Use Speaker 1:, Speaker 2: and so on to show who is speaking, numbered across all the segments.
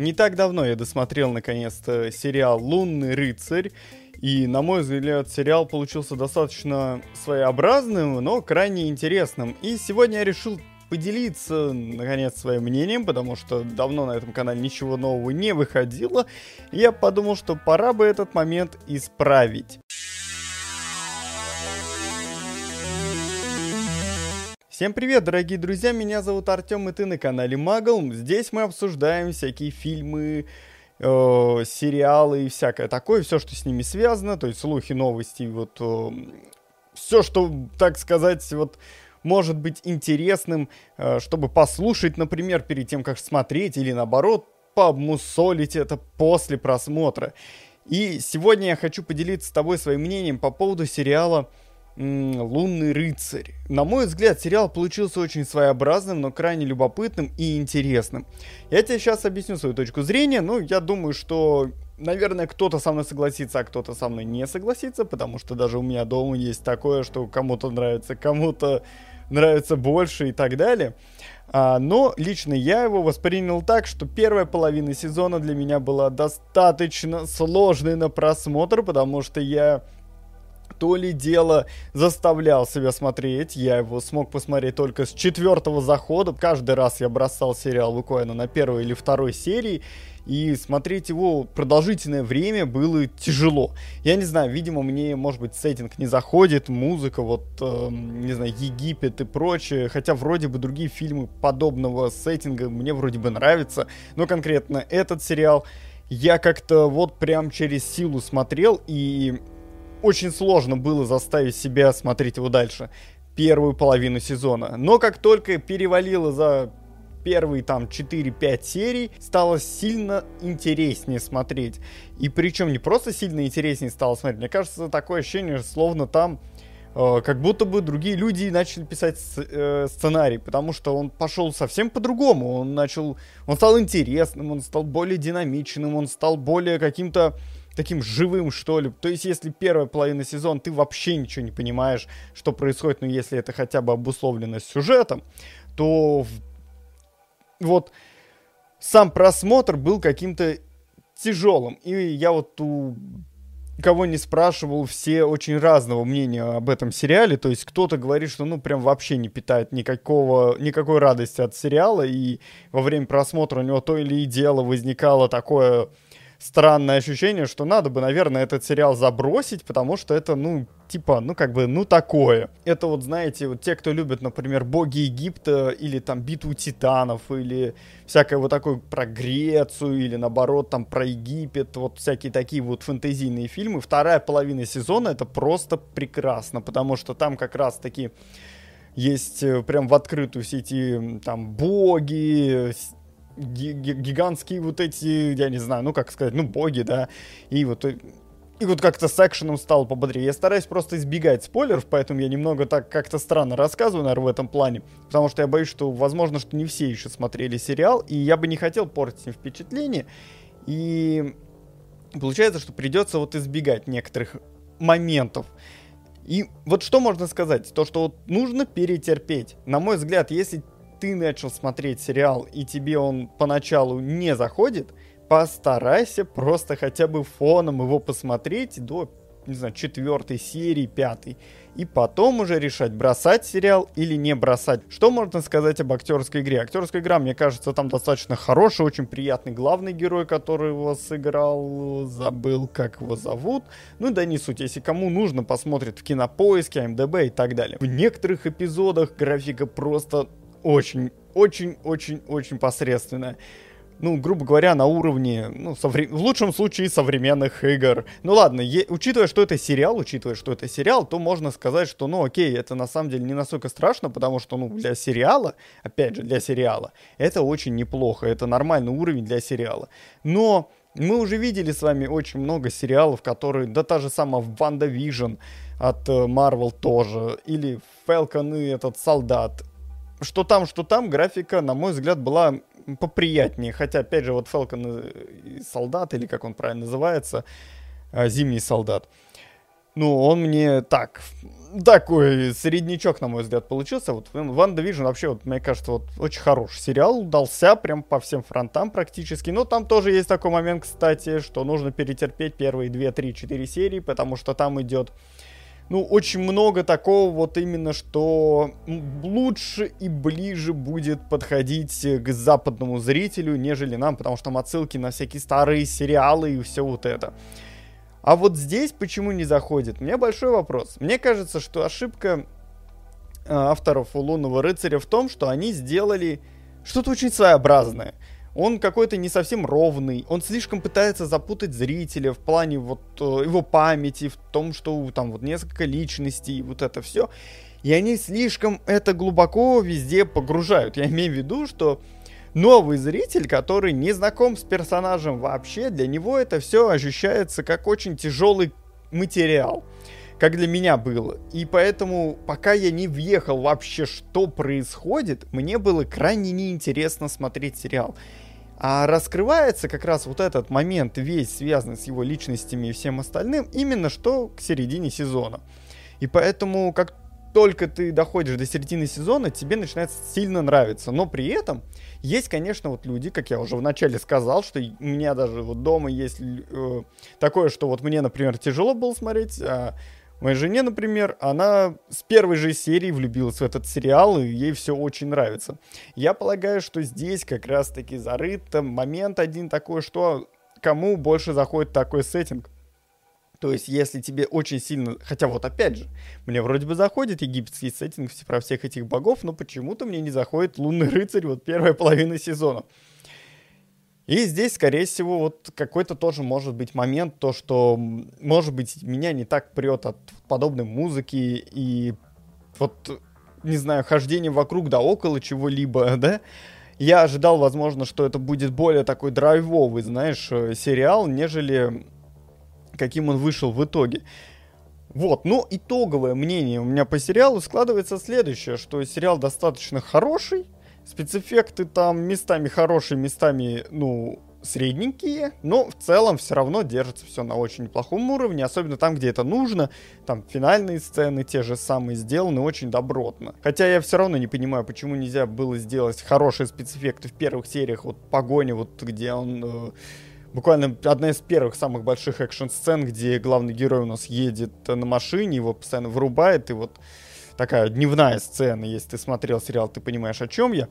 Speaker 1: Не так давно я досмотрел наконец-то сериал «Лунный рыцарь», и, на мой взгляд, сериал получился достаточно своеобразным, но крайне интересным. И сегодня я решил поделиться, наконец, своим мнением, потому что давно на этом канале ничего нового не выходило. И я подумал, что пора бы этот момент исправить. Всем привет, дорогие друзья, меня зовут Артем, и ты на канале Магл. Здесь мы обсуждаем всякие фильмы, э, сериалы и всякое такое, все, что с ними связано, то есть слухи, новости, вот э, все, что, так сказать, вот может быть интересным, э, чтобы послушать, например, перед тем, как смотреть, или наоборот, пообмусолить это после просмотра. И сегодня я хочу поделиться с тобой своим мнением по поводу сериала «Лунный рыцарь». На мой взгляд, сериал получился очень своеобразным, но крайне любопытным и интересным. Я тебе сейчас объясню свою точку зрения, ну, я думаю, что, наверное, кто-то со мной согласится, а кто-то со мной не согласится, потому что даже у меня дома есть такое, что кому-то нравится, кому-то нравится больше и так далее. А, но лично я его воспринял так, что первая половина сезона для меня была достаточно сложной на просмотр, потому что я то ли дело заставлял себя смотреть. Я его смог посмотреть только с четвертого захода. Каждый раз я бросал сериал буквально на первой или второй серии. И смотреть его продолжительное время было тяжело. Я не знаю, видимо, мне, может быть, сеттинг не заходит, музыка, вот, э, не знаю, Египет и прочее. Хотя вроде бы другие фильмы подобного сеттинга мне вроде бы нравятся. Но конкретно этот сериал я как-то вот прям через силу смотрел. И очень сложно было заставить себя смотреть его дальше, первую половину сезона. Но как только перевалило за первые там 4-5 серий стало сильно интереснее смотреть. И причем не просто сильно интереснее стало смотреть, мне кажется, такое ощущение, словно там э, как будто бы другие люди начали писать с, э, сценарий, потому что он пошел совсем по-другому. Он начал, он стал интересным, он стал более динамичным, он стал более каким-то таким живым, что ли. То есть, если первая половина сезона ты вообще ничего не понимаешь, что происходит, но ну, если это хотя бы обусловлено сюжетом, то вот сам просмотр был каким-то тяжелым. И я вот у кого не спрашивал, все очень разного мнения об этом сериале. То есть кто-то говорит, что ну прям вообще не питает никакого, никакой радости от сериала. И во время просмотра у него то или и дело возникало такое странное ощущение, что надо бы, наверное, этот сериал забросить, потому что это, ну, типа, ну, как бы, ну, такое. Это вот, знаете, вот те, кто любит, например, боги Египта, или там битву титанов, или всякое вот такое про Грецию, или наоборот, там про Египет, вот всякие такие вот фэнтезийные фильмы. Вторая половина сезона это просто прекрасно, потому что там как раз таки есть э, прям в открытую все эти там боги, гигантские вот эти, я не знаю, ну как сказать, ну боги, да, и вот и вот как-то с экшеном стало пободрее. Я стараюсь просто избегать спойлеров, поэтому я немного так как-то странно рассказываю, наверное, в этом плане. Потому что я боюсь, что, возможно, что не все еще смотрели сериал, и я бы не хотел портить им впечатление. И получается, что придется вот избегать некоторых моментов. И вот что можно сказать? То, что вот нужно перетерпеть. На мой взгляд, если ты начал смотреть сериал и тебе он поначалу не заходит, постарайся просто хотя бы фоном его посмотреть до, не знаю, четвертой серии, пятой. И потом уже решать, бросать сериал или не бросать. Что можно сказать об актерской игре? Актерская игра, мне кажется, там достаточно хороший, очень приятный главный герой, который его сыграл. Забыл, как его зовут. Ну да не суть. Если кому нужно, посмотрит в кинопоиске, МДБ и так далее. В некоторых эпизодах графика просто очень, очень, очень, очень посредственная. Ну, грубо говоря, на уровне, ну, совре... в лучшем случае, современных игр. Ну ладно, е... учитывая, что это сериал, учитывая, что это сериал, то можно сказать, что, ну, окей, это на самом деле не настолько страшно, потому что, ну, для сериала, опять же, для сериала, это очень неплохо, это нормальный уровень для сериала. Но мы уже видели с вами очень много сериалов, которые, да та же самая WandaVision от э, Marvel тоже, или Falcon и этот Солдат, что там, что там, графика, на мой взгляд, была поприятнее. Хотя, опять же, вот Falcon Солдат, или как он правильно называется, а, Зимний Солдат. ну, он мне так, такой среднячок, на мой взгляд, получился. Вот WandaVision вообще, вот, мне кажется, вот очень хороший сериал, удался прям по всем фронтам практически. Но там тоже есть такой момент, кстати, что нужно перетерпеть первые 2, 3, 4 серии, потому что там идет ну, очень много такого вот именно, что лучше и ближе будет подходить к западному зрителю, нежели нам, потому что там отсылки на всякие старые сериалы и все вот это. А вот здесь почему не заходит? У меня большой вопрос. Мне кажется, что ошибка э, авторов «Лунного рыцаря» в том, что они сделали что-то очень своеобразное он какой-то не совсем ровный, он слишком пытается запутать зрителя в плане вот э, его памяти, в том, что там вот несколько личностей, вот это все. И они слишком это глубоко везде погружают. Я имею в виду, что новый зритель, который не знаком с персонажем вообще, для него это все ощущается как очень тяжелый материал как для меня было. И поэтому, пока я не въехал вообще, что происходит, мне было крайне неинтересно смотреть сериал. А раскрывается как раз вот этот момент, весь связанный с его личностями и всем остальным, именно что к середине сезона. И поэтому, как только ты доходишь до середины сезона, тебе начинает сильно нравиться. Но при этом есть, конечно, вот люди, как я уже вначале сказал, что у меня даже вот дома есть э, такое, что вот мне, например, тяжело было смотреть, а Моей жене, например, она с первой же серии влюбилась в этот сериал, и ей все очень нравится. Я полагаю, что здесь как раз-таки зарыт момент один такой, что кому больше заходит такой сеттинг. То есть, если тебе очень сильно... Хотя вот опять же, мне вроде бы заходит египетский сеттинг про всех этих богов, но почему-то мне не заходит лунный рыцарь вот первая половина сезона. И здесь, скорее всего, вот какой-то тоже может быть момент, то, что, может быть, меня не так прет от подобной музыки и вот, не знаю, хождение вокруг да около чего-либо, да, я ожидал, возможно, что это будет более такой драйвовый, знаешь, э, сериал, нежели каким он вышел в итоге. Вот, ну, итоговое мнение у меня по сериалу складывается следующее, что сериал достаточно хороший, Спецэффекты там местами хорошие, местами, ну, средненькие, но в целом все равно держится все на очень неплохом уровне, особенно там, где это нужно. Там финальные сцены те же самые сделаны очень добротно. Хотя я все равно не понимаю, почему нельзя было сделать хорошие спецэффекты в первых сериях, вот погони, вот где он... Э, буквально одна из первых самых больших экшн-сцен, где главный герой у нас едет на машине, его постоянно вырубает, и вот такая дневная сцена, если ты смотрел сериал, ты понимаешь, о чем я.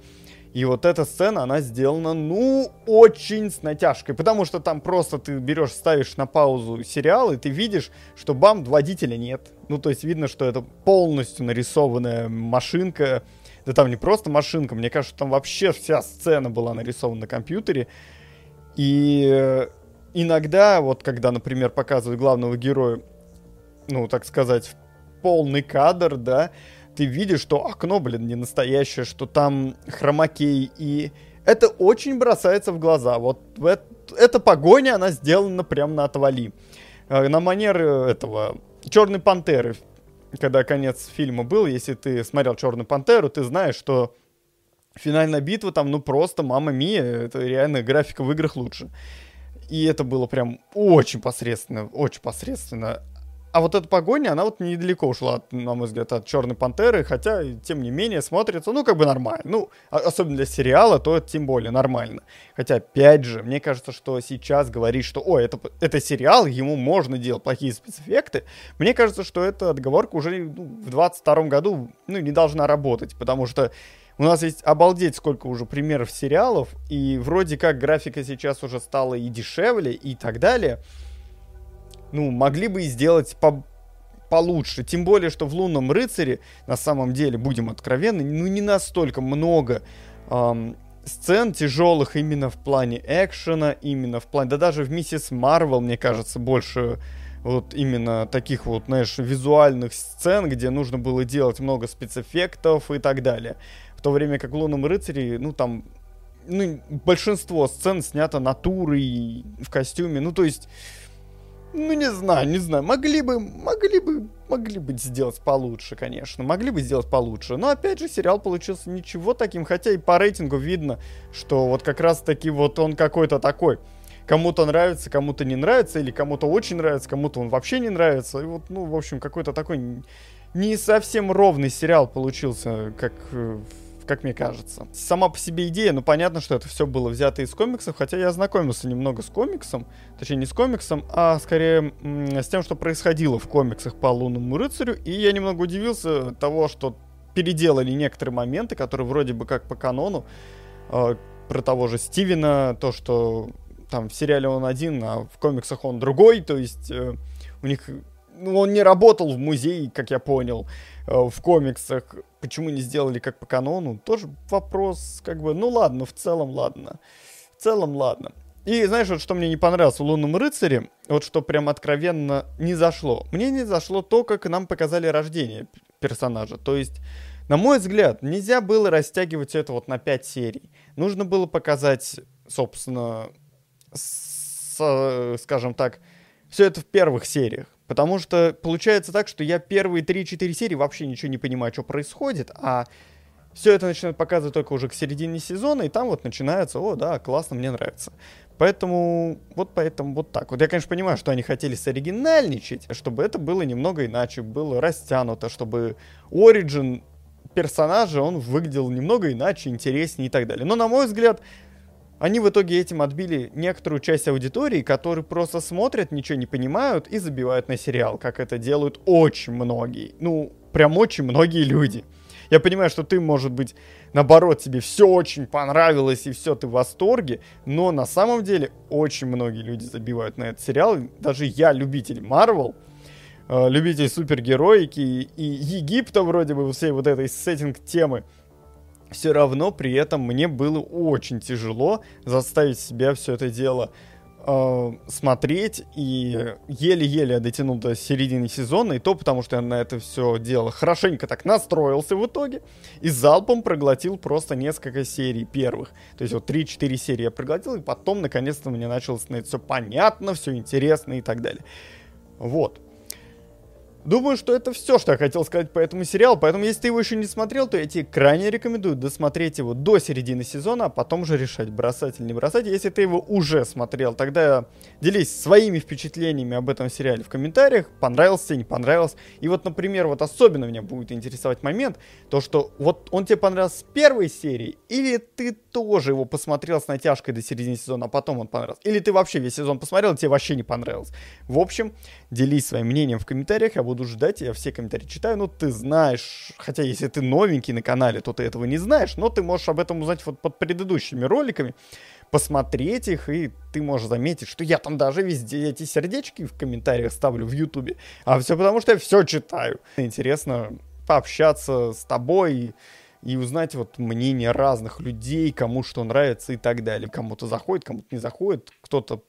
Speaker 1: И вот эта сцена, она сделана, ну, очень с натяжкой, потому что там просто ты берешь, ставишь на паузу сериал, и ты видишь, что бам, водителя нет. Ну, то есть видно, что это полностью нарисованная машинка. Да там не просто машинка, мне кажется, там вообще вся сцена была нарисована на компьютере. И э, иногда, вот когда, например, показывают главного героя, ну, так сказать, полный кадр, да, ты видишь, что окно, блин, не настоящее, что там хромакей, и это очень бросается в глаза. Вот это, эта погоня, она сделана прямо на отвали. Э, на манер этого Черной пантеры, когда конец фильма был, если ты смотрел Черную пантеру, ты знаешь, что финальная битва там, ну просто, мама мия, это реально графика в играх лучше. И это было прям очень посредственно, очень посредственно. А вот эта погоня, она вот недалеко ушла, от, на мой взгляд, от Черной Пантеры, хотя, тем не менее, смотрится, ну, как бы нормально. Ну, а, особенно для сериала, то тем более нормально. Хотя, опять же, мне кажется, что сейчас говорить, что, ой, это, это сериал, ему можно делать плохие спецэффекты, мне кажется, что эта отговорка уже ну, в 22 году, ну, не должна работать, потому что у нас есть обалдеть сколько уже примеров сериалов, и вроде как графика сейчас уже стала и дешевле, и так далее — ну, могли бы и сделать по получше. Тем более, что в «Лунном рыцаре», на самом деле, будем откровенны, ну, не настолько много эм, сцен тяжелых именно в плане экшена, именно в плане... Да даже в «Миссис Марвел», мне кажется, больше вот именно таких вот, знаешь, визуальных сцен, где нужно было делать много спецэффектов и так далее. В то время как в «Лунном рыцаре», ну, там ну, большинство сцен снято натурой в костюме. Ну, то есть ну, не знаю, не знаю. Могли бы, могли бы, могли бы сделать получше, конечно. Могли бы сделать получше. Но, опять же, сериал получился ничего таким. Хотя и по рейтингу видно, что вот как раз-таки вот он какой-то такой. кому-то нравится, кому-то не нравится, или кому-то очень нравится, кому-то он вообще не нравится. И вот, ну, в общем, какой-то такой не совсем ровный сериал получился, как э, как мне кажется. Сама по себе идея, ну понятно, что это все было взято из комиксов, хотя я ознакомился немного с комиксом, точнее не с комиксом, а скорее с тем, что происходило в комиксах по Лунному рыцарю, и я немного удивился того, что переделали некоторые моменты, которые вроде бы как по канону, э, про того же Стивена, то, что там в сериале он один, а в комиксах он другой, то есть э, у них ну, он не работал в музее, как я понял, э, в комиксах. Почему не сделали как по канону? Тоже вопрос, как бы, ну ладно, в целом ладно. В целом ладно. И знаешь, вот что мне не понравилось в «Лунном рыцаре», вот что прям откровенно не зашло. Мне не зашло то, как нам показали рождение персонажа. То есть, на мой взгляд, нельзя было растягивать это вот на 5 серий. Нужно было показать, собственно, с, скажем так, все это в первых сериях. Потому что получается так, что я первые 3-4 серии вообще ничего не понимаю, что происходит, а все это начинает показывать только уже к середине сезона, и там вот начинается, о, да, классно, мне нравится. Поэтому, вот поэтому вот так. Вот я, конечно, понимаю, что они хотели соригинальничать, чтобы это было немного иначе, было растянуто, чтобы Origin персонажа, он выглядел немного иначе, интереснее и так далее. Но, на мой взгляд, они в итоге этим отбили некоторую часть аудитории, которые просто смотрят, ничего не понимают и забивают на сериал, как это делают очень многие. Ну, прям очень многие люди. Я понимаю, что ты, может быть, наоборот, тебе все очень понравилось и все, ты в восторге, но на самом деле очень многие люди забивают на этот сериал. Даже я, любитель Марвел, э, любитель супергероики и Египта вроде бы, всей вот этой сеттинг темы, все равно при этом мне было очень тяжело заставить себя все это дело э, смотреть, и еле-еле я дотянул до середины сезона, и то потому, что я на это все дело хорошенько так настроился в итоге, и залпом проглотил просто несколько серий первых. То есть вот 3-4 серии я проглотил, и потом наконец-то мне началось становиться все понятно, все интересно и так далее. Вот. Думаю, что это все, что я хотел сказать по этому сериалу. Поэтому, если ты его еще не смотрел, то я тебе крайне рекомендую досмотреть его до середины сезона, а потом уже решать, бросать или не бросать. Если ты его уже смотрел, тогда делись своими впечатлениями об этом сериале в комментариях. Понравился тебе, не понравился. И вот, например, вот особенно меня будет интересовать момент, то, что вот он тебе понравился с первой серии, или ты тоже его посмотрел с натяжкой до середины сезона, а потом он понравился. Или ты вообще весь сезон посмотрел, и тебе вообще не понравилось. В общем, делись своим мнением в комментариях, я буду ждать, я все комментарии читаю, ну ты знаешь, хотя если ты новенький на канале, то ты этого не знаешь, но ты можешь об этом узнать вот под предыдущими роликами, посмотреть их, и ты можешь заметить, что я там даже везде эти сердечки в комментариях ставлю в Ютубе, а все потому, что я все читаю. Интересно пообщаться с тобой, и узнать вот мнение разных людей, кому что нравится и так далее. Кому-то заходит, кому-то не заходит, кто-то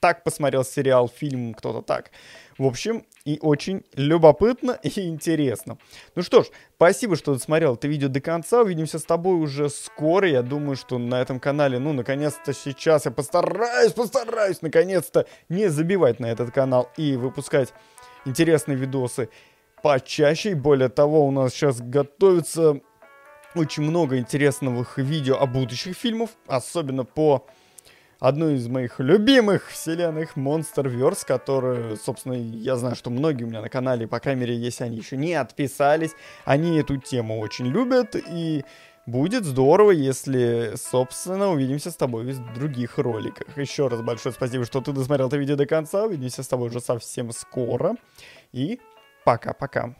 Speaker 1: так посмотрел сериал, фильм, кто-то так. В общем, и очень любопытно и интересно. Ну что ж, спасибо, что досмотрел это видео до конца. Увидимся с тобой уже скоро. Я думаю, что на этом канале, ну, наконец-то сейчас я постараюсь, постараюсь, наконец-то не забивать на этот канал и выпускать интересные видосы почаще. И более того, у нас сейчас готовится очень много интересных видео о будущих фильмах, особенно по одной из моих любимых вселенных Monsterverse, которую, собственно, я знаю, что многие у меня на канале, по крайней мере, если они еще не отписались, они эту тему очень любят, и будет здорово, если, собственно, увидимся с тобой в других роликах. Еще раз большое спасибо, что ты досмотрел это видео до конца, увидимся с тобой уже совсем скоро, и пока-пока.